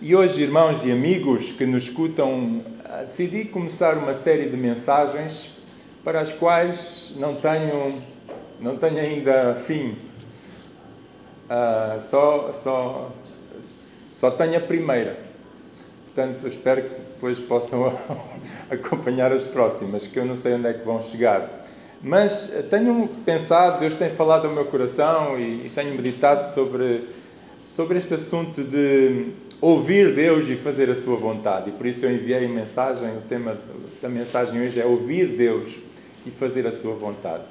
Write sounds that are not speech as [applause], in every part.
E hoje, irmãos e amigos que nos escutam, ah, decidi começar uma série de mensagens para as quais não tenho, não tenho ainda fim. Uh, só, só, só tenho a primeira. Portanto, espero que depois possam [laughs] acompanhar as próximas, que eu não sei onde é que vão chegar. Mas tenho pensado, Deus tem falado ao meu coração e, e tenho meditado sobre, sobre este assunto de ouvir Deus e fazer a sua vontade. E por isso eu enviei a mensagem, o tema da mensagem hoje é ouvir Deus e fazer a sua vontade.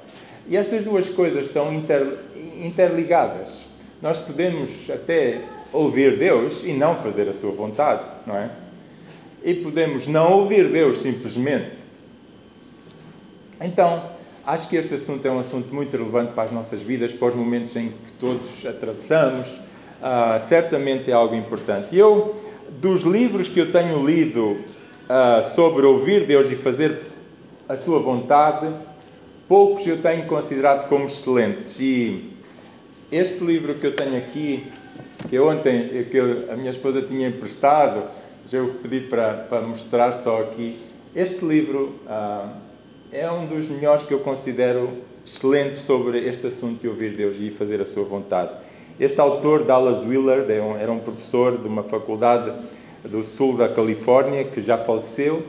E estas duas coisas estão inter, interligadas. Nós podemos até ouvir Deus e não fazer a sua vontade, não é? E podemos não ouvir Deus simplesmente. Então, acho que este assunto é um assunto muito relevante para as nossas vidas, para os momentos em que todos atravessamos uh, certamente é algo importante. Eu, dos livros que eu tenho lido uh, sobre ouvir Deus e fazer a sua vontade, poucos eu tenho considerado como excelentes. E este livro que eu tenho aqui, que ontem que a minha esposa tinha emprestado, já eu pedi para, para mostrar só aqui. Este livro uh, é um dos melhores que eu considero excelentes sobre este assunto de ouvir Deus e fazer a sua vontade. Este autor, Dallas Willard, é era um professor de uma faculdade do sul da Califórnia que já faleceu,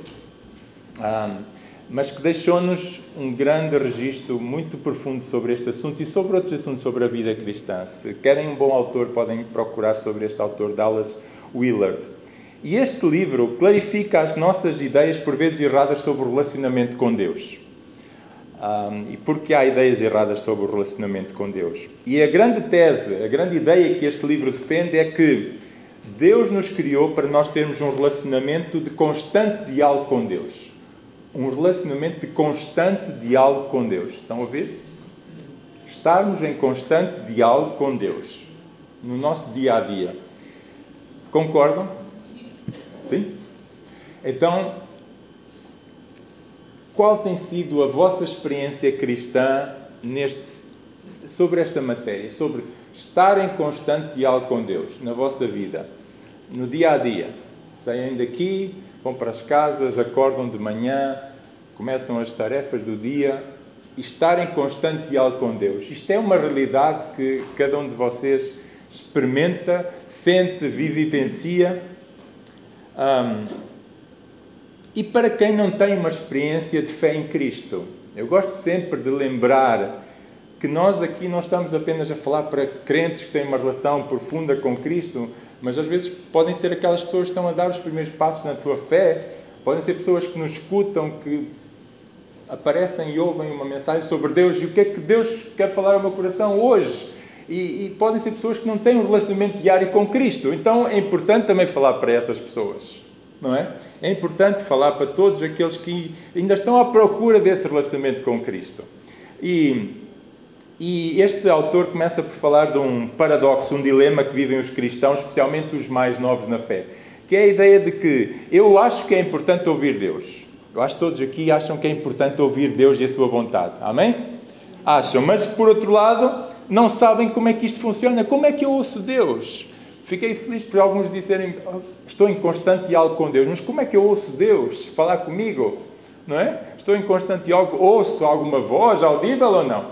mas que deixou-nos um grande registro muito profundo sobre este assunto e sobre outros assuntos sobre a vida cristã. Se querem um bom autor, podem procurar sobre este autor, Dallas Willard. E este livro clarifica as nossas ideias, por vezes erradas, sobre o relacionamento com Deus. Um, e porque há ideias erradas sobre o relacionamento com Deus. E a grande tese, a grande ideia que este livro defende é que Deus nos criou para nós termos um relacionamento de constante diálogo com Deus. Um relacionamento de constante diálogo com Deus. Estão a ouvir? Estarmos em constante diálogo com Deus no nosso dia a dia. Concordam? Sim? Então, qual tem sido a vossa experiência cristã neste, sobre esta matéria, sobre estar em constante diálogo com Deus na vossa vida, no dia a dia? Saem daqui, vão para as casas, acordam de manhã, começam as tarefas do dia e estar em constante diálogo com Deus. Isto é uma realidade que cada um de vocês experimenta, sente, vive vivencia. Um, e para quem não tem uma experiência de fé em Cristo, eu gosto sempre de lembrar que nós aqui não estamos apenas a falar para crentes que têm uma relação profunda com Cristo, mas às vezes podem ser aquelas pessoas que estão a dar os primeiros passos na tua fé, podem ser pessoas que nos escutam, que aparecem e ouvem uma mensagem sobre Deus e o que é que Deus quer falar ao meu coração hoje. E, e podem ser pessoas que não têm um relacionamento diário com Cristo. Então é importante também falar para essas pessoas não é? É importante falar para todos aqueles que ainda estão à procura desse relacionamento com Cristo. E, e este autor começa por falar de um paradoxo, um dilema que vivem os cristãos, especialmente os mais novos na fé, que é a ideia de que eu acho que é importante ouvir Deus. Eu acho que todos aqui acham que é importante ouvir Deus e a sua vontade. Amém? Acham, mas por outro lado, não sabem como é que isto funciona. Como é que eu ouço Deus? Fiquei feliz por alguns dizerem oh, estou em constante diálogo com Deus. Mas como é que eu ouço Deus falar comigo? Não é? Estou em constante diálogo, ouço alguma voz audível ou não?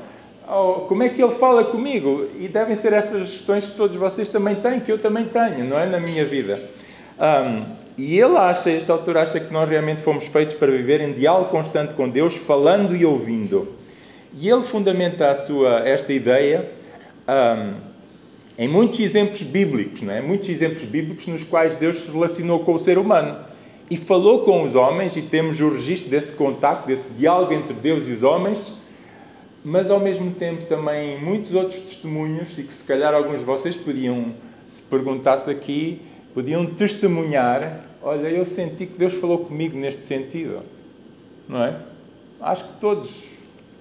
Oh, como é que Ele fala comigo? E devem ser estas questões que todos vocês também têm, que eu também tenho, não é? Na minha vida. Um, e ele acha, este autor acha que nós realmente fomos feitos para viver em diálogo constante com Deus, falando e ouvindo. E ele fundamenta a sua, esta ideia um, em muitos exemplos bíblicos, não é? Muitos exemplos bíblicos nos quais Deus se relacionou com o ser humano e falou com os homens e temos o registro desse contacto, desse diálogo entre Deus e os homens, mas ao mesmo tempo também muitos outros testemunhos e que se calhar alguns de vocês podiam, se perguntasse aqui, podiam testemunhar, olha, eu senti que Deus falou comigo neste sentido, não é? Acho que todos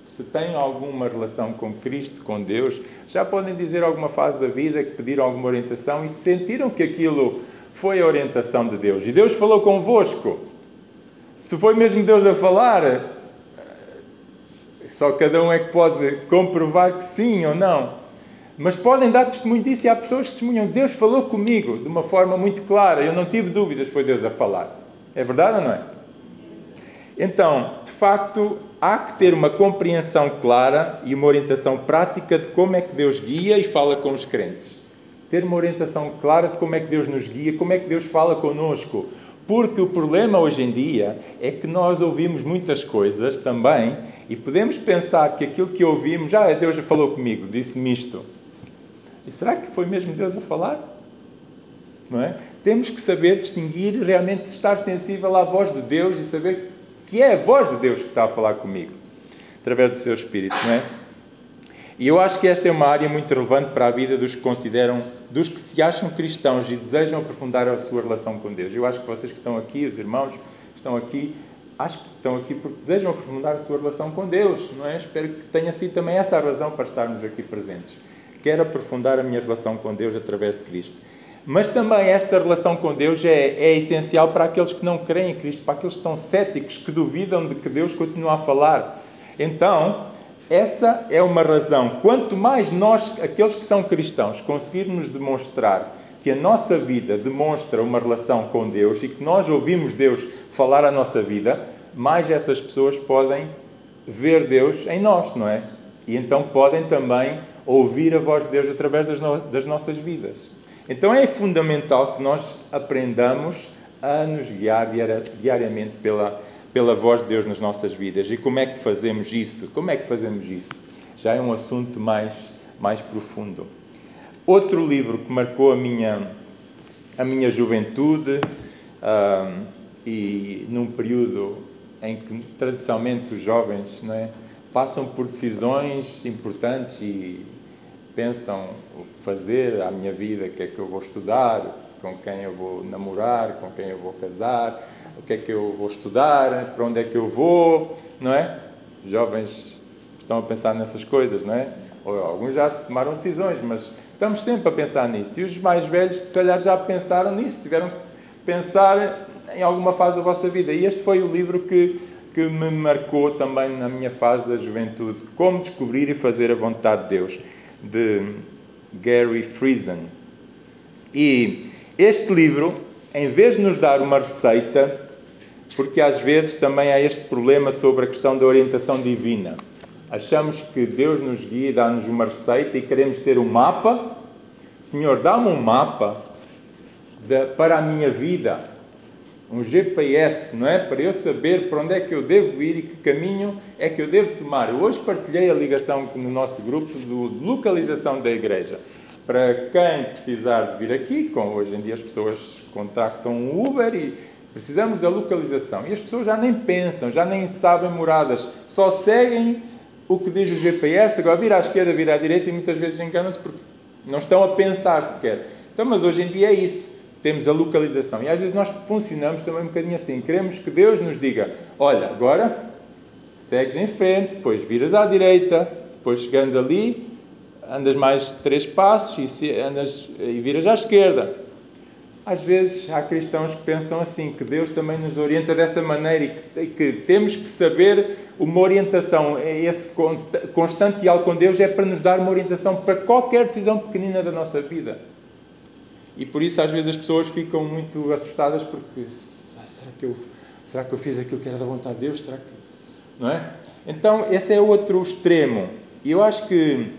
se têm alguma relação com Cristo, com Deus, já podem dizer alguma fase da vida que pediram alguma orientação e sentiram que aquilo foi a orientação de Deus. E Deus falou convosco. Se foi mesmo Deus a falar, só cada um é que pode comprovar que sim ou não. Mas podem dar testemunho disso e há pessoas que testemunham: Deus falou comigo de uma forma muito clara, eu não tive dúvidas, foi Deus a falar. É verdade ou não é? Então, de facto, há que ter uma compreensão clara e uma orientação prática de como é que Deus guia e fala com os crentes. Ter uma orientação clara de como é que Deus nos guia, como é que Deus fala conosco. Porque o problema hoje em dia é que nós ouvimos muitas coisas também e podemos pensar que aquilo que ouvimos, ah, Deus já falou comigo, disse-me isto. E será que foi mesmo Deus a falar? Não é? Temos que saber distinguir, realmente estar sensível à voz de Deus e saber que é a voz de Deus que está a falar comigo, através do seu Espírito, não é? E eu acho que esta é uma área muito relevante para a vida dos que consideram, dos que se acham cristãos e desejam aprofundar a sua relação com Deus. Eu acho que vocês que estão aqui, os irmãos que estão aqui, acho que estão aqui porque desejam aprofundar a sua relação com Deus, não é? Espero que tenha sido também essa a razão para estarmos aqui presentes. Quero aprofundar a minha relação com Deus através de Cristo. Mas também esta relação com Deus é, é, essencial para aqueles que não creem em Cristo, para aqueles que estão céticos, que duvidam de que Deus continua a falar. Então, essa é uma razão. Quanto mais nós, aqueles que são cristãos, conseguirmos demonstrar que a nossa vida demonstra uma relação com Deus e que nós ouvimos Deus falar a nossa vida, mais essas pessoas podem ver Deus em nós, não é? E então podem também ouvir a voz de Deus através das, no das nossas vidas. Então é fundamental que nós aprendamos a nos guiar diariamente pela, pela voz de Deus nas nossas vidas. E como é que fazemos isso? Como é que fazemos isso? Já é um assunto mais, mais profundo. Outro livro que marcou a minha, a minha juventude um, e num período em que tradicionalmente os jovens não é, passam por decisões importantes e pensam fazer à minha vida, o que é que eu vou estudar, com quem eu vou namorar, com quem eu vou casar, o que é que eu vou estudar, para onde é que eu vou, não é? Jovens estão a pensar nessas coisas, não é? Ou, alguns já tomaram decisões, mas estamos sempre a pensar nisso. E os mais velhos, se calhar, já pensaram nisso, tiveram que pensar em alguma fase da vossa vida. E este foi o livro que, que me marcou também na minha fase da juventude. Como descobrir e fazer a vontade de Deus de Gary Friesen. E este livro, em vez de nos dar uma receita, porque às vezes também há este problema sobre a questão da orientação divina. Achamos que Deus nos guia, dá-nos uma receita e queremos ter um mapa. Senhor, dá-me um mapa para a minha vida um GPS, não é? Para eu saber para onde é que eu devo ir e que caminho é que eu devo tomar. Eu hoje partilhei a ligação no nosso grupo de localização da igreja. Para quem precisar de vir aqui, com hoje em dia as pessoas contactam um Uber e precisamos da localização. E as pessoas já nem pensam, já nem sabem moradas, só seguem o que diz o GPS, agora vira à esquerda, vira à direita e muitas vezes enganam-se porque não estão a pensar sequer. Então, mas hoje em dia é isso temos a localização. E às vezes nós funcionamos também um bocadinho assim. Queremos que Deus nos diga: olha, agora segues em frente, depois viras à direita, depois chegando ali, andas mais três passos e, andas, e viras à esquerda. Às vezes há cristãos que pensam assim, que Deus também nos orienta dessa maneira e que, que temos que saber uma orientação. Esse constante diálogo com Deus é para nos dar uma orientação para qualquer decisão pequenina da nossa vida. E por isso às vezes as pessoas ficam muito assustadas porque será que eu, será que eu fiz aquilo que era da vontade de Deus? Será que não é? Então esse é outro extremo. E eu acho que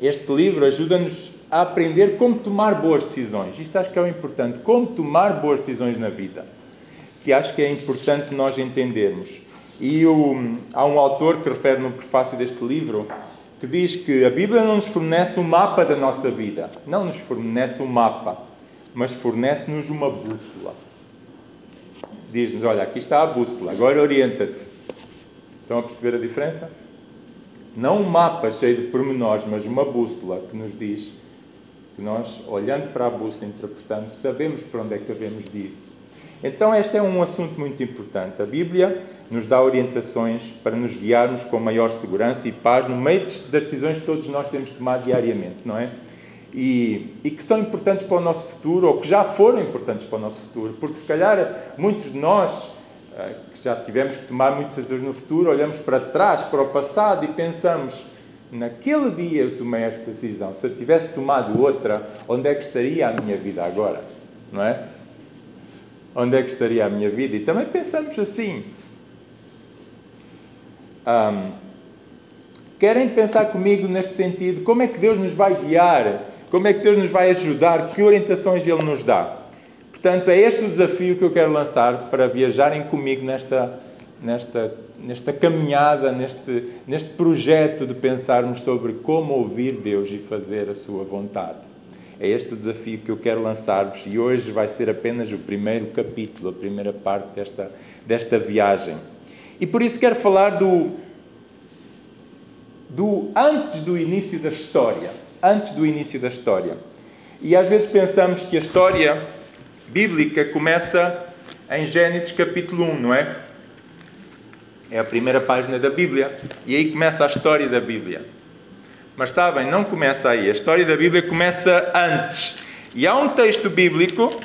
este livro ajuda-nos a aprender como tomar boas decisões. Isto acho que é o importante, como tomar boas decisões na vida. Que acho que é importante nós entendermos. E o, há um autor que refere no prefácio deste livro que diz que a Bíblia não nos fornece um mapa da nossa vida, não nos fornece um mapa, mas fornece-nos uma bússola. Diz-nos: Olha, aqui está a bússola, agora orienta-te. Estão a perceber a diferença? Não um mapa cheio de pormenores, mas uma bússola que nos diz que nós, olhando para a bússola, interpretando, sabemos para onde é que devemos de ir. Então, este é um assunto muito importante. A Bíblia nos dá orientações para nos guiarmos com maior segurança e paz no meio das decisões que todos nós temos que tomar diariamente, não é? E, e, que são importantes para o nosso futuro, ou que já foram importantes para o nosso futuro, porque se calhar muitos de nós, eh, que já tivemos que tomar muitas decisões no futuro, olhamos para trás, para o passado e pensamos: naquele dia eu tomei esta decisão. Se eu tivesse tomado outra, onde é que estaria a minha vida agora? Não é? Onde é que estaria a minha vida? E também pensamos assim. Um, querem pensar comigo neste sentido? Como é que Deus nos vai guiar? Como é que Deus nos vai ajudar? Que orientações Ele nos dá? Portanto, é este o desafio que eu quero lançar para viajarem comigo nesta, nesta, nesta caminhada, neste, neste projeto de pensarmos sobre como ouvir Deus e fazer a Sua vontade. É este o desafio que eu quero lançar-vos e hoje vai ser apenas o primeiro capítulo, a primeira parte desta, desta viagem. E por isso quero falar do, do antes do início da história. Antes do início da história. E às vezes pensamos que a história bíblica começa em Gênesis capítulo 1, não é? É a primeira página da Bíblia. E aí começa a história da Bíblia. Mas sabem, não começa aí. A história da Bíblia começa antes. E há um texto bíblico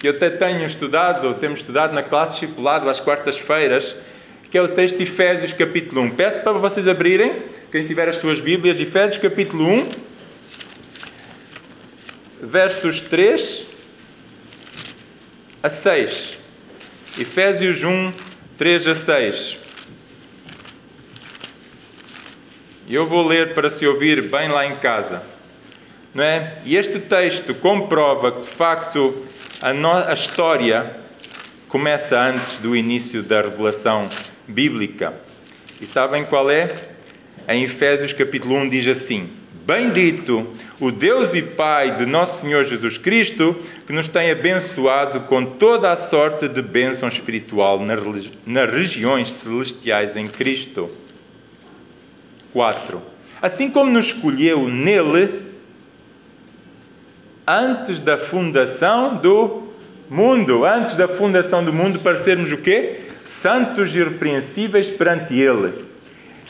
que eu até tenho estudado, temos estudado na classe discipulado às quartas-feiras, que é o texto de Efésios capítulo 1. Peço para vocês abrirem, quem tiver as suas Bíblias, Efésios capítulo 1, versos 3 a 6. Efésios 1, 3 a 6. E eu vou ler para se ouvir bem lá em casa. Não é? E este texto comprova que, de facto, a, no... a história começa antes do início da revelação bíblica. E sabem qual é? Em Efésios capítulo 1 diz assim: Bendito o Deus e Pai de nosso Senhor Jesus Cristo, que nos tem abençoado com toda a sorte de bênção espiritual nas regiões celestiais em Cristo. 4. Assim como nos escolheu nele antes da fundação do mundo, antes da fundação do mundo, para sermos o quê? Santos e irrepreensíveis perante ele.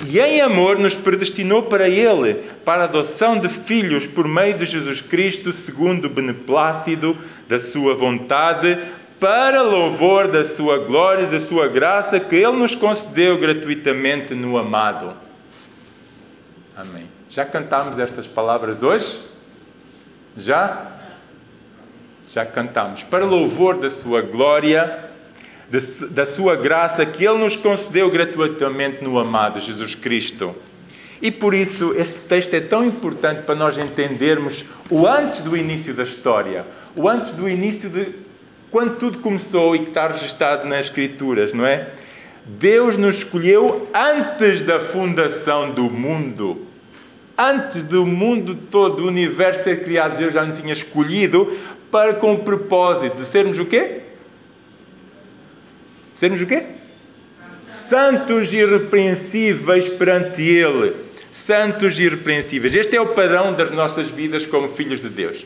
E em amor nos predestinou para ele, para a adoção de filhos por meio de Jesus Cristo, segundo o beneplácito da sua vontade, para louvor da sua glória e da sua graça que ele nos concedeu gratuitamente no amado. Amém. Já cantámos estas palavras hoje? Já? Já cantamos. Para louvor da sua glória, da sua graça que Ele nos concedeu gratuitamente no amado Jesus Cristo. E por isso este texto é tão importante para nós entendermos o antes do início da história, o antes do início de quando tudo começou e que está registado nas Escrituras, não é? Deus nos escolheu antes da fundação do mundo. Antes do mundo todo, do universo ser criado, Deus já nos tinha escolhido para com o propósito de sermos o quê? Sermos o quê? Santos irrepreensíveis perante Ele. Santos irrepreensíveis. Este é o padrão das nossas vidas como filhos de Deus.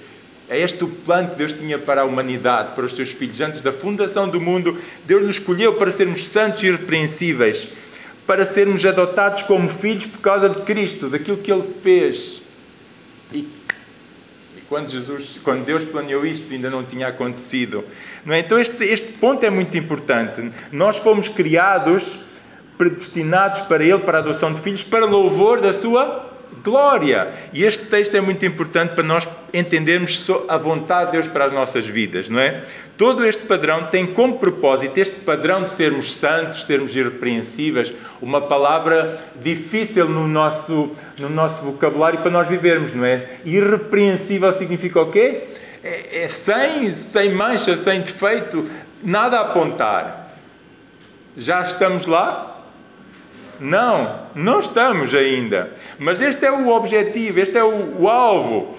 É este o plano que Deus tinha para a humanidade, para os seus filhos. Antes da fundação do mundo, Deus nos escolheu para sermos santos e irrepreensíveis, para sermos adotados como filhos por causa de Cristo, daquilo que Ele fez. E, e quando, Jesus, quando Deus planeou isto, ainda não tinha acontecido. Não é? Então, este, este ponto é muito importante. Nós fomos criados, predestinados para Ele, para a adoção de filhos, para louvor da Sua glória. E este texto é muito importante para nós entendermos a vontade de Deus para as nossas vidas, não é? Todo este padrão tem como propósito este padrão de sermos santos, sermos irrepreensíveis, uma palavra difícil no nosso, no nosso vocabulário para nós vivermos, não é? Irrepreensível significa o quê? É, é sem, sem mancha, sem defeito, nada a apontar. Já estamos lá? Não, não estamos ainda. Mas este é o objetivo, este é o, o alvo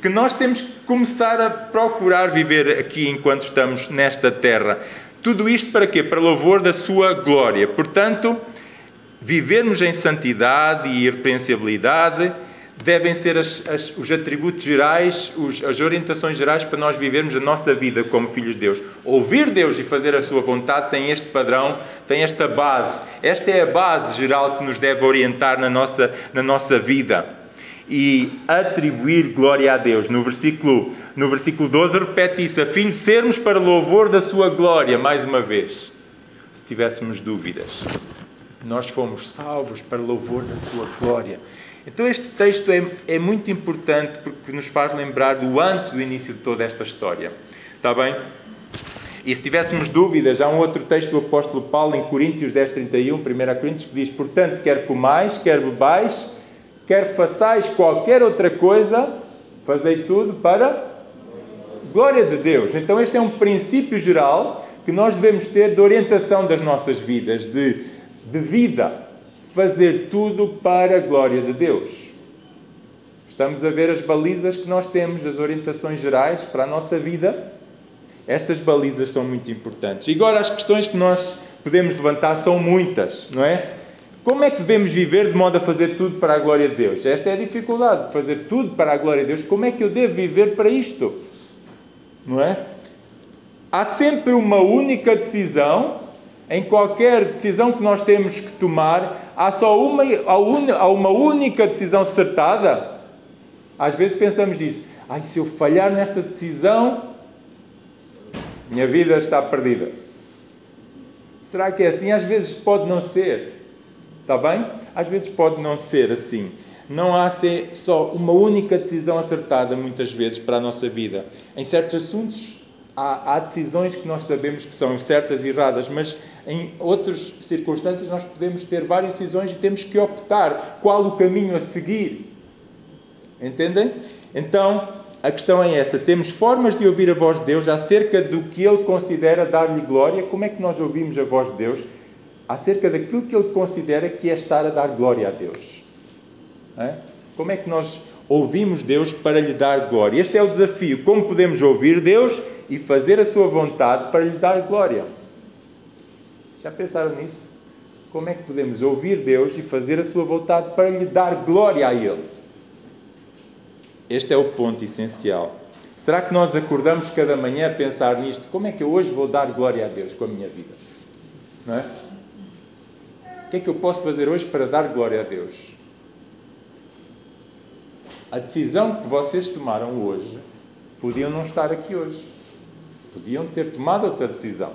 que nós temos que começar a procurar viver aqui enquanto estamos nesta terra. Tudo isto para quê? Para louvor da sua glória. Portanto, vivermos em santidade e irrepreensabilidade devem ser as, as, os atributos gerais, os, as orientações gerais para nós vivermos a nossa vida como filhos de Deus. Ouvir Deus e fazer a sua vontade tem este padrão, tem esta base. Esta é a base geral que nos deve orientar na nossa, na nossa vida. E atribuir glória a Deus. No versículo, no versículo 12 repete isso, a fim de sermos para louvor da sua glória, mais uma vez. Se tivéssemos dúvidas. Nós fomos salvos para louvor da sua glória. Então, este texto é, é muito importante porque nos faz lembrar do antes do início de toda esta história. Está bem? E se tivéssemos dúvidas, há um outro texto do apóstolo Paulo em Coríntios 10, 31, 1 Coríntios, que diz: Portanto, quer comais, quer bebais, quer façais qualquer outra coisa, fazei tudo para glória de Deus. Então, este é um princípio geral que nós devemos ter de orientação das nossas vidas, de, de vida fazer tudo para a glória de Deus. Estamos a ver as balizas que nós temos, as orientações gerais para a nossa vida. Estas balizas são muito importantes. E agora as questões que nós podemos levantar são muitas, não é? Como é que devemos viver de modo a fazer tudo para a glória de Deus? Esta é a dificuldade, fazer tudo para a glória de Deus. Como é que eu devo viver para isto? Não é? Há sempre uma única decisão em qualquer decisão que nós temos que tomar, há só uma, há uma única decisão acertada. Às vezes pensamos nisso. Ai, se eu falhar nesta decisão, minha vida está perdida. Será que é assim? Às vezes pode não ser. Está bem? Às vezes pode não ser assim. Não há só uma única decisão acertada, muitas vezes, para a nossa vida. Em certos assuntos, há, há decisões que nós sabemos que são certas e erradas, mas em outras circunstâncias nós podemos ter várias decisões e temos que optar qual o caminho a seguir. Entendem? Então, a questão é essa: temos formas de ouvir a voz de Deus acerca do que Ele considera dar-lhe glória. Como é que nós ouvimos a voz de Deus? Acerca daquilo que Ele considera que é estar a dar glória a Deus. É? Como é que nós ouvimos Deus para lhe dar glória? Este é o desafio: como podemos ouvir Deus e fazer a sua vontade para lhe dar glória. Já pensaram nisso? Como é que podemos ouvir Deus e fazer a sua vontade para lhe dar glória a Ele? Este é o ponto essencial. Será que nós acordamos cada manhã a pensar nisto? Como é que eu hoje vou dar glória a Deus com a minha vida? Não é? O que é que eu posso fazer hoje para dar glória a Deus? A decisão que vocês tomaram hoje podiam não estar aqui hoje. Podiam ter tomado outra decisão.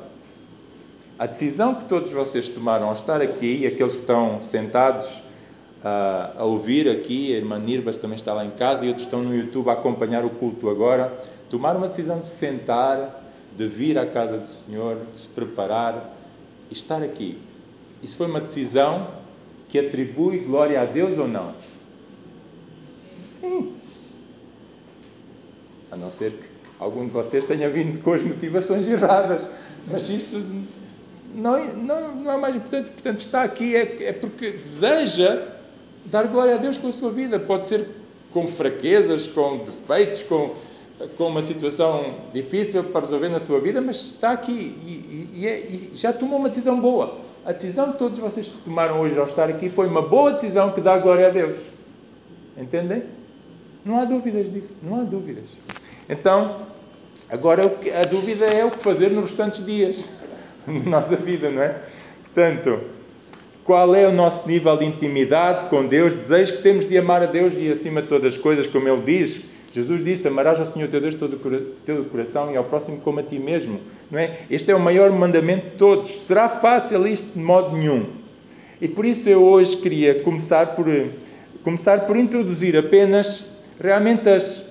A decisão que todos vocês tomaram ao estar aqui, e aqueles que estão sentados uh, a ouvir aqui, a irmã Nirbas também está lá em casa, e outros estão no YouTube a acompanhar o culto agora, tomaram uma decisão de sentar, de vir à casa do Senhor, de se preparar e estar aqui. Isso foi uma decisão que atribui glória a Deus ou não? Sim. A não ser que algum de vocês tenha vindo com as motivações erradas, mas isso não, é, não, não é mais importante. Portanto, está aqui é, é porque deseja dar glória a Deus com a sua vida. Pode ser com fraquezas, com defeitos, com, com uma situação difícil para resolver na sua vida, mas está aqui e, e, e, é, e já tomou uma decisão boa. A decisão que todos vocês tomaram hoje ao estar aqui foi uma boa decisão que dá glória a Deus. Entendem? Não há dúvidas disso, não há dúvidas. Então, agora a dúvida é o que fazer nos restantes dias [laughs] da nossa vida, não é? Portanto, qual é o nosso nível de intimidade com Deus? Desejo que temos de amar a Deus e acima de todas as coisas, como Ele diz. Jesus disse: Amarás ao Senhor teu Deus todo o teu coração e ao próximo como a ti mesmo. Não é? Este é o maior mandamento de todos. Será fácil isto de modo nenhum. E por isso eu hoje queria começar por, começar por introduzir apenas realmente as,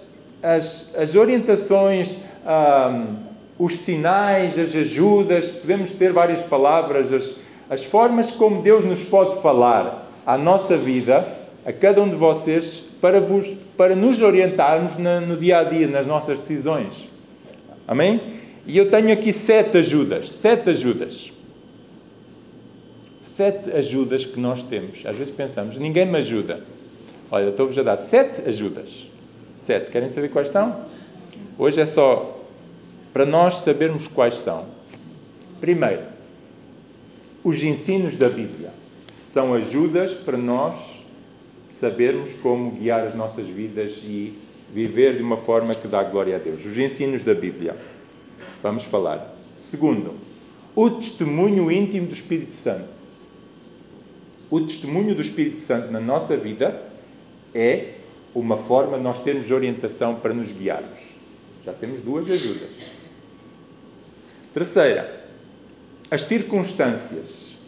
as, as orientações, um, os sinais, as ajudas, podemos ter várias palavras, as, as formas como Deus nos pode falar à nossa vida, a cada um de vocês, para, vos, para nos orientarmos na, no dia a dia, nas nossas decisões. Amém? E eu tenho aqui sete ajudas. Sete ajudas. Sete ajudas que nós temos. Às vezes pensamos, ninguém me ajuda. Olha, eu estou-vos a dar sete ajudas sete. Querem saber quais são? Hoje é só para nós sabermos quais são. Primeiro, os ensinos da Bíblia são ajudas para nós sabermos como guiar as nossas vidas e viver de uma forma que dá glória a Deus. Os ensinos da Bíblia. Vamos falar. Segundo, o testemunho íntimo do Espírito Santo. O testemunho do Espírito Santo na nossa vida é uma forma de nós termos orientação para nos guiarmos. Já temos duas ajudas. Terceira, as circunstâncias.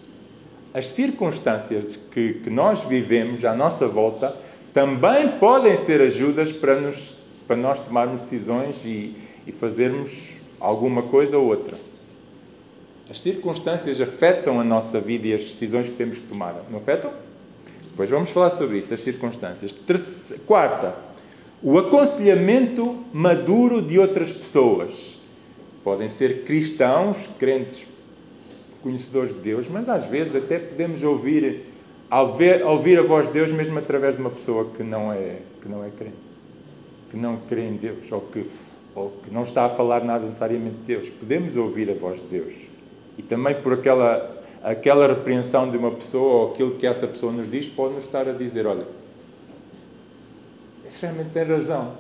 As circunstâncias que, que nós vivemos à nossa volta também podem ser ajudas para, nos, para nós tomarmos decisões e, e fazermos alguma coisa ou outra. As circunstâncias afetam a nossa vida e as decisões que temos que tomar. Não afetam? Depois vamos falar sobre isso, as circunstâncias. Terceira, quarta, o aconselhamento maduro de outras pessoas. Podem ser cristãos, crentes, conhecedores de Deus, mas às vezes até podemos ouvir, ouvir a voz de Deus mesmo através de uma pessoa que não é, que não é crente, que não crê em Deus, ou que, ou que não está a falar nada necessariamente de Deus. Podemos ouvir a voz de Deus. E também por aquela, aquela repreensão de uma pessoa ou aquilo que essa pessoa nos diz, pode-nos estar a dizer: olha, esse realmente tem razão.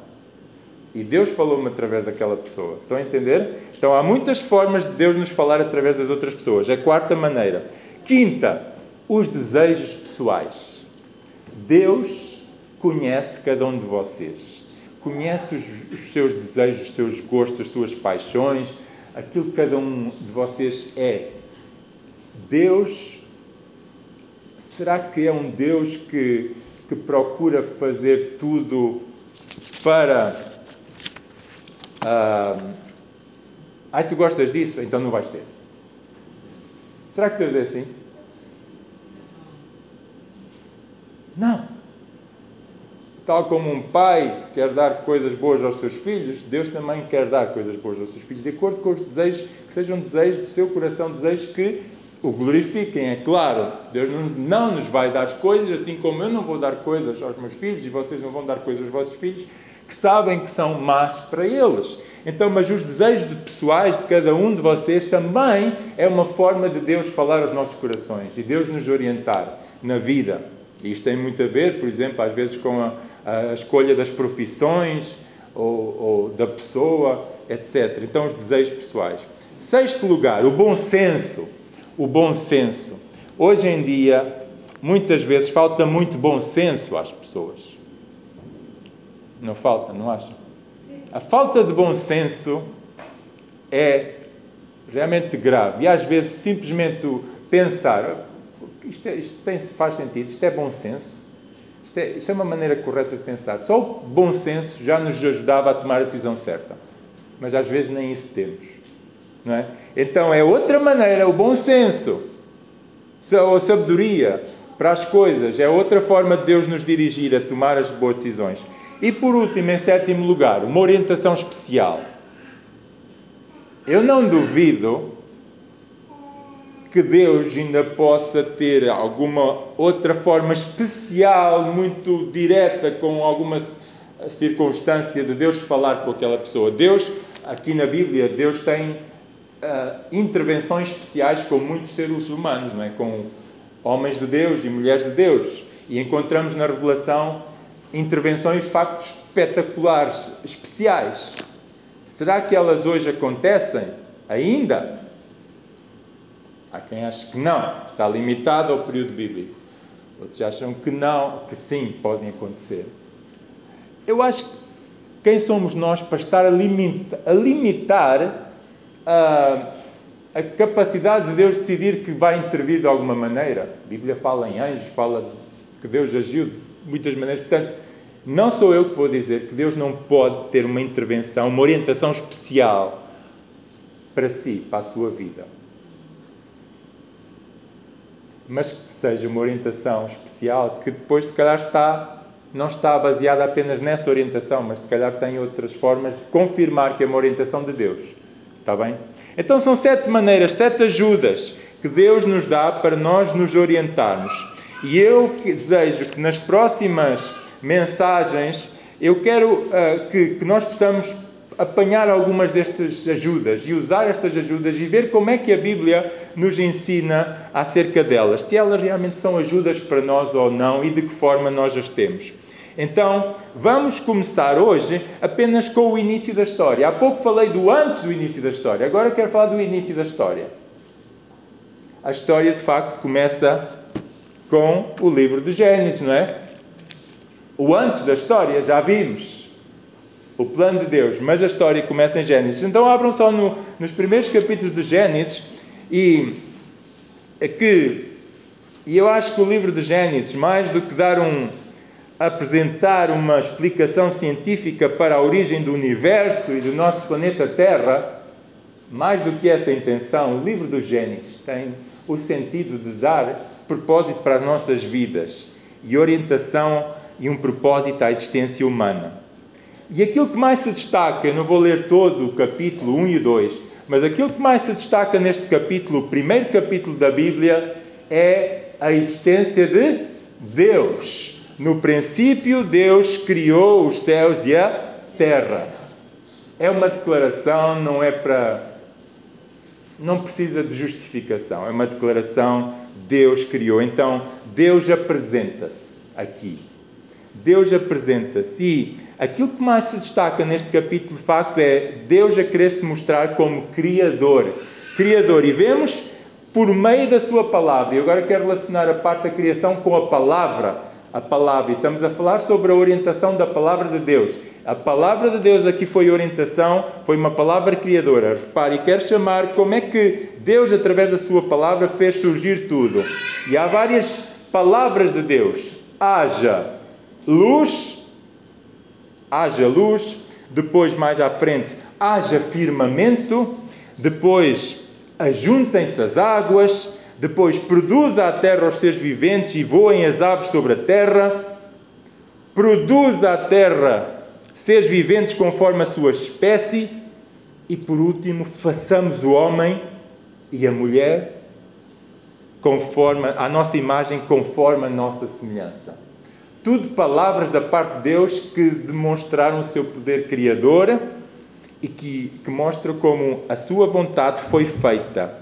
E Deus falou-me através daquela pessoa. Estão a entender? Então há muitas formas de Deus nos falar através das outras pessoas. A quarta maneira. Quinta, os desejos pessoais. Deus conhece cada um de vocês. Conhece os, os seus desejos, os seus gostos, as suas paixões, aquilo que cada um de vocês é. Deus, será que é um Deus que, que procura fazer tudo para. Uh, ai, tu gostas disso? Então não vais ter. Será que Deus é assim? Não. Tal como um pai quer dar coisas boas aos seus filhos, Deus também quer dar coisas boas aos seus filhos, de acordo com os desejos, que sejam desejos do seu coração, desejos que o glorifiquem, é claro. Deus não, nos vai dar coisas, assim como eu não vou dar coisas aos meus filhos e vocês não vão dar coisas aos vossos filhos, que sabem que são más para eles. Então, mas os desejos de pessoais de cada um de vocês também é uma forma de Deus falar aos nossos corações e Deus nos orientar na vida. E isto tem muito a ver, por exemplo, às vezes com a, a escolha das profissões ou, ou, da pessoa, etc. Então, os desejos pessoais. Sexto lugar, o bom senso. O bom senso. Hoje em dia, muitas vezes falta muito bom senso às pessoas. Não falta, não acham? A falta de bom senso é realmente grave. E às vezes simplesmente pensar, isto, é, isto tem, faz sentido, isto é bom senso. Isto é, isto é uma maneira correta de pensar. Só o bom senso já nos ajudava a tomar a decisão certa. Mas às vezes nem isso temos. Não é? Então é outra maneira, o bom senso, ou sabedoria para as coisas, é outra forma de Deus nos dirigir a tomar as boas decisões. E por último, em sétimo lugar, uma orientação especial. Eu não duvido que Deus ainda possa ter alguma outra forma especial, muito direta, com alguma circunstância de Deus falar com aquela pessoa. Deus, aqui na Bíblia, Deus tem uh, intervenções especiais com muitos seres humanos, não é? com homens de Deus e mulheres de Deus. E encontramos na Revelação intervenções de facto espetaculares, especiais. Será que elas hoje acontecem ainda? Há quem ache que não, está limitado ao período bíblico. Outros acham que não, que sim, podem acontecer. Eu acho que quem somos nós para estar a, a limitar a, a, capacidade de Deus decidir que vai intervir de alguma maneira? A Bíblia fala em anjos, fala que Deus agiu de muitas maneiras. Portanto, não sou eu que vou dizer que Deus não pode ter uma intervenção, uma orientação especial para si, para a sua vida mas que seja uma orientação especial que depois, se calhar, está, não está baseada apenas nessa orientação, mas se calhar tem outras formas de confirmar que é uma orientação de Deus. Está bem? Então são sete maneiras, sete ajudas que Deus nos dá para nós nos orientarmos. E eu desejo que nas próximas mensagens eu quero uh, que, que nós possamos apanhar algumas destas ajudas e usar estas ajudas e ver como é que a Bíblia nos ensina acerca delas, se elas realmente são ajudas para nós ou não e de que forma nós as temos. Então, vamos começar hoje apenas com o início da história. Há pouco falei do antes do início da história, agora quero falar do início da história. A história, de facto, começa com o livro de Gênesis, não é? O antes da história já vimos o plano de Deus, mas a história começa em Gênesis. Então abram só no, nos primeiros capítulos de Gênesis e é que e eu acho que o livro de Gênesis, mais do que dar um, apresentar uma explicação científica para a origem do universo e do nosso planeta Terra, mais do que essa intenção, o livro do Gênesis tem o sentido de dar propósito para as nossas vidas e orientação e um propósito à existência humana. E aquilo que mais se destaca, eu não vou ler todo o capítulo 1 e 2, mas aquilo que mais se destaca neste capítulo, o primeiro capítulo da Bíblia, é a existência de Deus. No princípio, Deus criou os céus e a terra. É uma declaração, não é para. Não precisa de justificação, é uma declaração. Deus criou. Então, Deus apresenta-se aqui. Deus apresenta-se. E aquilo que mais se destaca neste capítulo, de facto, é Deus a querer se mostrar como Criador. Criador. E vemos por meio da Sua palavra. E agora quero relacionar a parte da criação com a palavra a palavra. E estamos a falar sobre a orientação da palavra de Deus. A palavra de Deus aqui foi orientação, foi uma palavra criadora. Repare, quero chamar como é que Deus, através da sua palavra, fez surgir tudo. E há várias palavras de Deus. Haja luz, haja luz, depois mais à frente, haja firmamento, depois ajuntem-se as águas, depois, produza a terra os seres viventes e voem as aves sobre a terra. Produza a terra seres viventes conforme a sua espécie. E por último, façamos o homem e a mulher conforme a nossa imagem, conforme a nossa semelhança. Tudo palavras da parte de Deus que demonstraram o seu poder criador e que, que mostram como a sua vontade foi feita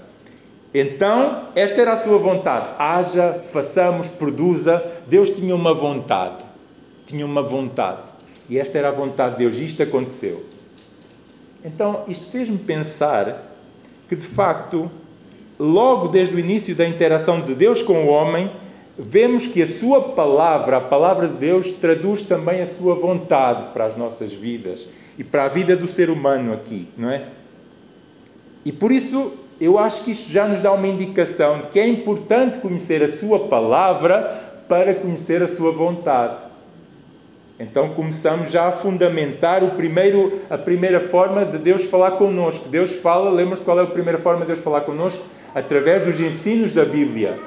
então, esta era a sua vontade. Haja, façamos, produza. Deus tinha uma vontade. Tinha uma vontade. E esta era a vontade de Deus. Isto aconteceu. Então, isto fez-me pensar que, de facto, logo desde o início da interação de Deus com o homem, vemos que a sua palavra, a palavra de Deus, traduz também a sua vontade para as nossas vidas e para a vida do ser humano aqui, não é? E por isso eu acho que isto já nos dá uma indicação de que é importante conhecer a Sua palavra para conhecer a Sua vontade. Então começamos já a fundamentar o primeiro, a primeira forma de Deus falar connosco. Deus fala, lembra-se qual é a primeira forma de Deus falar connosco? Através dos ensinos da Bíblia.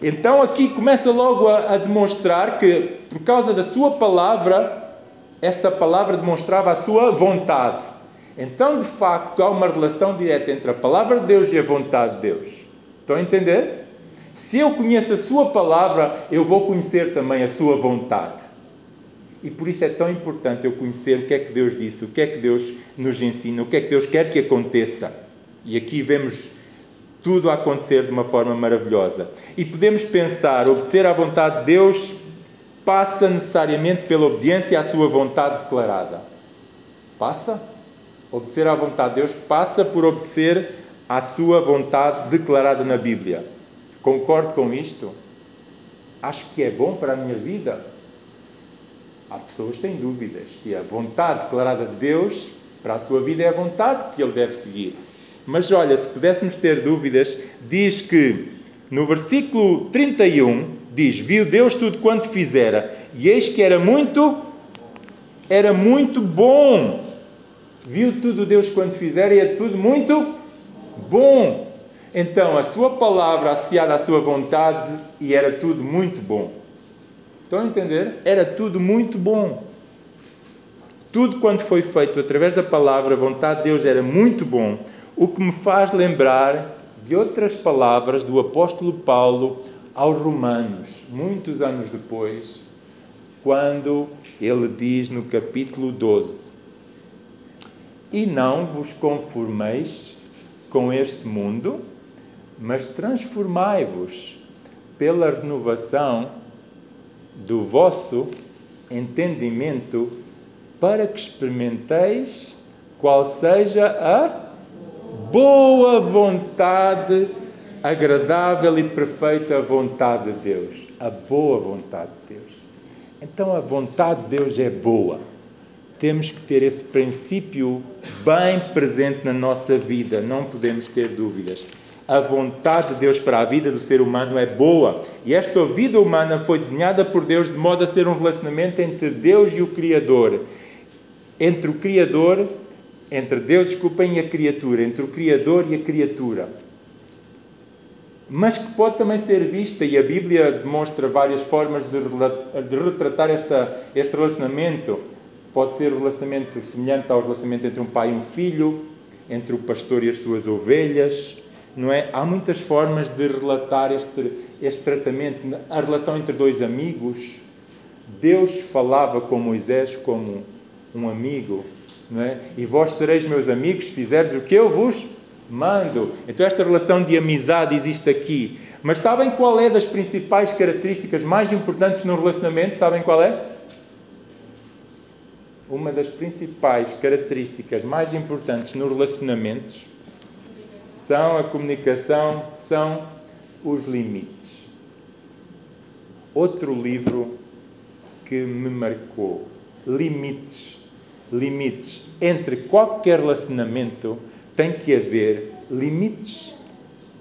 Então aqui começa logo a, a demonstrar que, por causa da sua palavra, essa palavra demonstrava a sua vontade. Então, de facto, há uma relação direta entre a palavra de Deus e a vontade de Deus. Estão a entender? Se eu conheço a Sua palavra, eu vou conhecer também a Sua vontade. E por isso é tão importante eu conhecer o que é que Deus disse, o que é que Deus nos ensina, o que é que Deus quer que aconteça. E aqui vemos tudo a acontecer de uma forma maravilhosa. E podemos pensar, obedecer à vontade de Deus passa necessariamente pela obediência à sua vontade declarada. Passa? Obedecer à vontade de Deus passa por obedecer à sua vontade declarada na Bíblia. Concordo com isto? Acho que é bom para a minha vida? Há pessoas que têm dúvidas se a vontade declarada de Deus para a sua vida é a vontade que ele deve seguir. Mas olha, se pudéssemos ter dúvidas, diz que no versículo 31 diz: Viu Deus tudo quanto fizera, e eis que era muito, era muito bom viu tudo Deus quando fizer e é tudo muito bom. Então, a sua palavra associada à sua vontade e era tudo muito bom. Estão a entender? Era tudo muito bom. Tudo quanto foi feito através da palavra, a vontade de Deus era muito bom. O que me faz lembrar de outras palavras do apóstolo Paulo aos Romanos, muitos anos depois, quando ele diz no capítulo 12: e não vos conformeis com este mundo, mas transformai-vos pela renovação do vosso entendimento, para que experimenteis qual seja a boa vontade, agradável e perfeita vontade de Deus. A boa vontade de Deus. Então a vontade de Deus é boa temos que ter esse princípio bem presente na nossa vida, não podemos ter dúvidas. A vontade de Deus para a vida do ser humano é boa. E esta vida humana foi desenhada por Deus de modo a ser um relacionamento entre Deus e o Criador. Entre o Criador, entre Deus, desculpem, e a criatura. Entre o Criador e a criatura mas que pode também ser vista, e a Bíblia demonstra várias formas de, de retratar esta, este relacionamento. Pode ser um relacionamento semelhante ao relacionamento entre um pai e um filho, entre o pastor e as suas ovelhas, não é? Há muitas formas de relatar este, este tratamento, a relação entre dois amigos. Deus falava com Moisés como um amigo, não é? E vós sereis meus amigos se fizerdes o que eu vos Mando. Então esta relação de amizade existe aqui. Mas sabem qual é das principais características mais importantes no relacionamento? Sabem qual é? Uma das principais características mais importantes no relacionamentos são a comunicação, são os limites. Outro livro que me marcou, limites. Limites entre qualquer relacionamento tem que haver limites.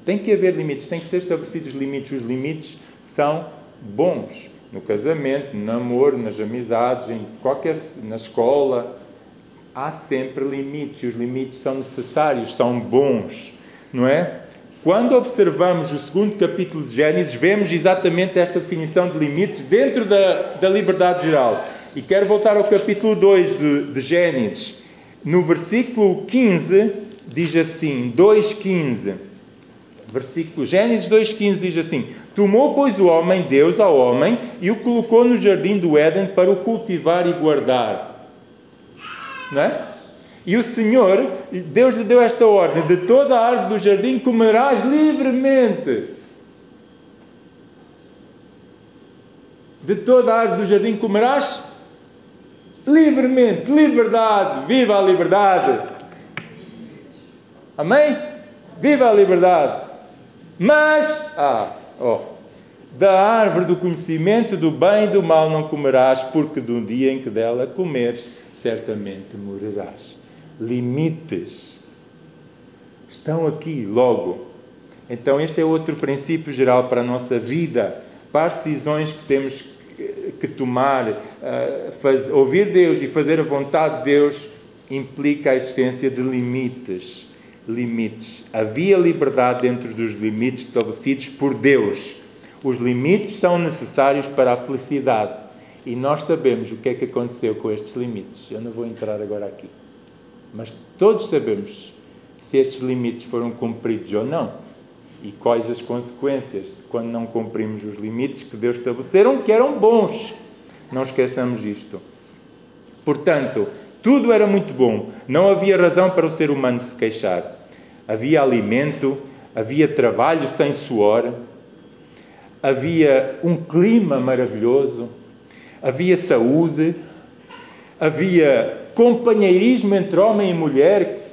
Tem que haver limites, tem que ser estabelecidos limites. Os limites são bons. No casamento, no namoro, nas amizades, em qualquer, na escola, há sempre limites. Os limites são necessários, são bons, não é? Quando observamos o segundo capítulo de Gênesis, vemos exatamente esta definição de limites dentro da, da liberdade geral. E quero voltar ao capítulo 2 de, de Gênesis. No versículo 15, diz assim, 2,15, versículo Gênesis 2,15 diz assim: Tomou, pois, o homem Deus ao homem e o colocou no jardim do Éden para o cultivar e guardar. Não é? E o Senhor, Deus lhe deu esta ordem: de toda a árvore do jardim comerás livremente. De toda a árvore do jardim comerás livremente. Liberdade, viva a liberdade! Amém? Viva a liberdade! Mas, ah, oh, da árvore do conhecimento do bem e do mal não comerás, porque do dia em que dela comeres, certamente morrerás. Limites estão aqui logo. Então, este é outro princípio geral para a nossa vida, para as decisões que temos que tomar. Uh, faz, ouvir Deus e fazer a vontade de Deus implica a existência de limites limites. Havia liberdade dentro dos limites estabelecidos por Deus. Os limites são necessários para a felicidade. E nós sabemos o que é que aconteceu com estes limites. Eu não vou entrar agora aqui. Mas todos sabemos se estes limites foram cumpridos ou não. E quais as consequências quando não cumprimos os limites que Deus estabeleceram, que eram bons. Não esqueçamos isto. Portanto, tudo era muito bom. Não havia razão para o ser humano se queixar havia alimento, havia trabalho sem suor, havia um clima maravilhoso, havia saúde, havia companheirismo entre homem e mulher,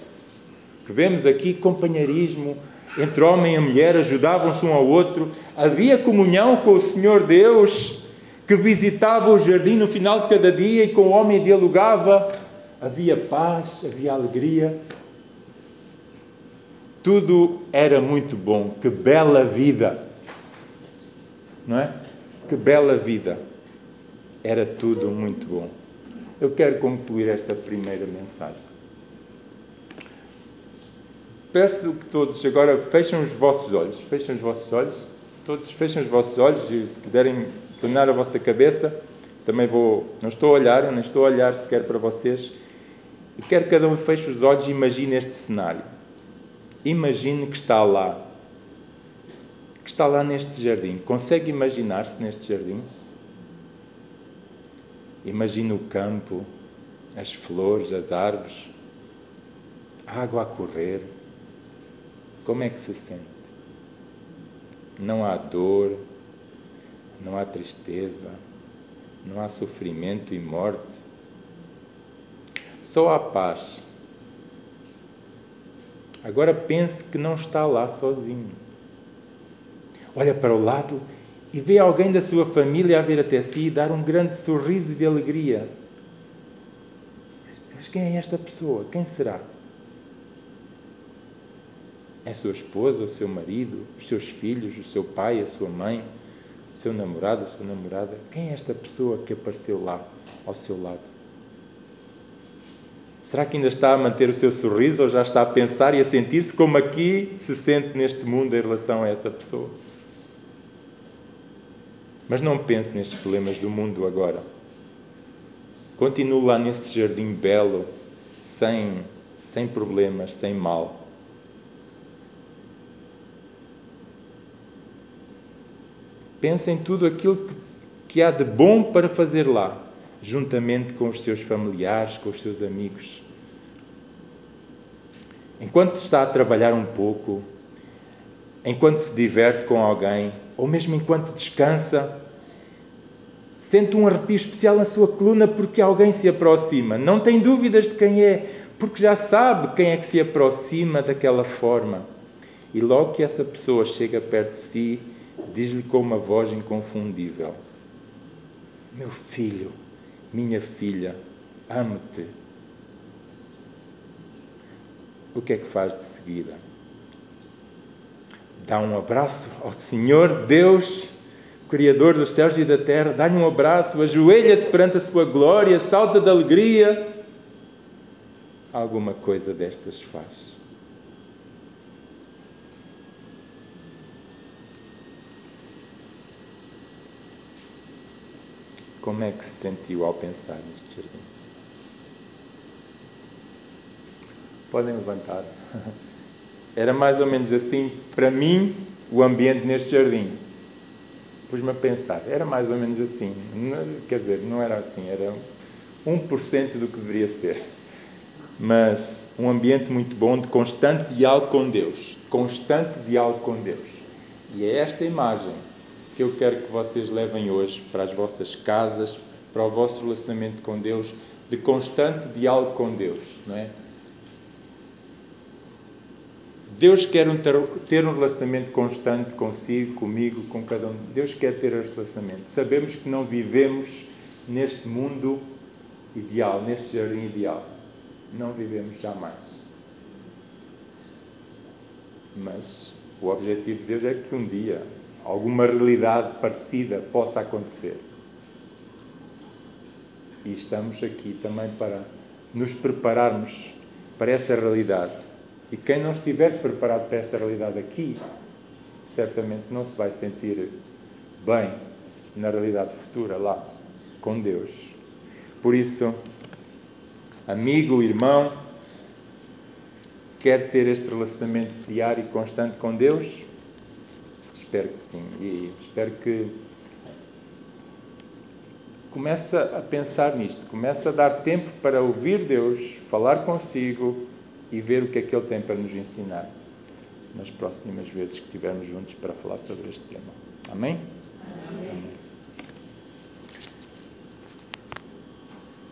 que vemos aqui companheirismo entre homem e mulher, ajudavam-se um ao outro, havia comunhão com o Senhor Deus, que visitava o jardim no final de cada dia e com o homem dialogava, havia paz, havia alegria, tudo era muito bom. Que bela vida! Não é? Que bela vida! Era tudo muito bom. Eu quero concluir esta primeira mensagem. Peço que todos agora fechem os vossos olhos. Fechem os vossos olhos. Todos fechem os vossos olhos e se quiserem inclinar a vossa cabeça, também vou. Não estou a olhar, eu não estou a olhar sequer para vocês. E quero que cada um feche os olhos e imagine este cenário. Imagine que está lá. Que está lá neste jardim. Consegue imaginar-se neste jardim? Imagine o campo, as flores, as árvores, a água a correr. Como é que se sente? Não há dor, não há tristeza, não há sofrimento e morte. Só há paz Agora pense que não está lá sozinho. Olha para o lado e vê alguém da sua família a vir até si e dar um grande sorriso de alegria. Mas quem é esta pessoa? Quem será? É sua esposa, o seu marido, os seus filhos, o seu pai, a sua mãe, o seu namorado, a sua namorada? Quem é esta pessoa que apareceu lá ao seu lado? Será que ainda está a manter o seu sorriso ou já está a pensar e a sentir-se como aqui se sente neste mundo em relação a essa pessoa? Mas não pense nestes problemas do mundo agora. Continue lá nesse jardim belo, sem, sem problemas, sem mal. Pense em tudo aquilo que, que há de bom para fazer lá, juntamente com os seus familiares, com os seus amigos. Enquanto está a trabalhar um pouco, enquanto se diverte com alguém, ou mesmo enquanto descansa, sente um arrepio especial na sua coluna porque alguém se aproxima. Não tem dúvidas de quem é, porque já sabe quem é que se aproxima daquela forma. E logo que essa pessoa chega perto de si, diz-lhe com uma voz inconfundível: Meu filho, minha filha, amo-te. O que é que faz de seguida? Dá um abraço ao Senhor Deus, Criador dos céus e da terra, dá-lhe um abraço, ajoelha-se perante a sua glória, salta de alegria. Alguma coisa destas faz. Como é que se sentiu ao pensar neste jardim? Podem levantar. [laughs] Era mais ou menos assim, para mim, o ambiente neste jardim. Pus-me a pensar, era mais ou menos assim. Quer dizer, não era assim, era 1% do que deveria ser. Mas um ambiente muito bom de constante diálogo com Deus. Constante diálogo com Deus. E é esta imagem que eu quero que vocês levem hoje para as vossas casas, para o vosso relacionamento com Deus, de constante diálogo com Deus, não é? Deus quer um ter, ter, um relacionamento constante consigo, comigo, com cada um. Deus quer ter este relacionamento. Sabemos que não vivemos neste mundo ideal, neste jardim ideal. Não vivemos jamais. Mas o objetivo de Deus é que um dia alguma realidade parecida possa acontecer. E estamos aqui também para nos prepararmos para essa realidade. E quem não estiver preparado para esta realidade aqui, certamente não se vai sentir bem na realidade futura lá, com Deus. Por isso, amigo, irmão, quer ter este relacionamento diário e constante com Deus? Espero que sim. E espero que comece a pensar nisto, comece a dar tempo para ouvir Deus, falar consigo e ver o que é que Ele tem para nos ensinar nas próximas vezes que estivermos juntos para falar sobre este tema. Amém?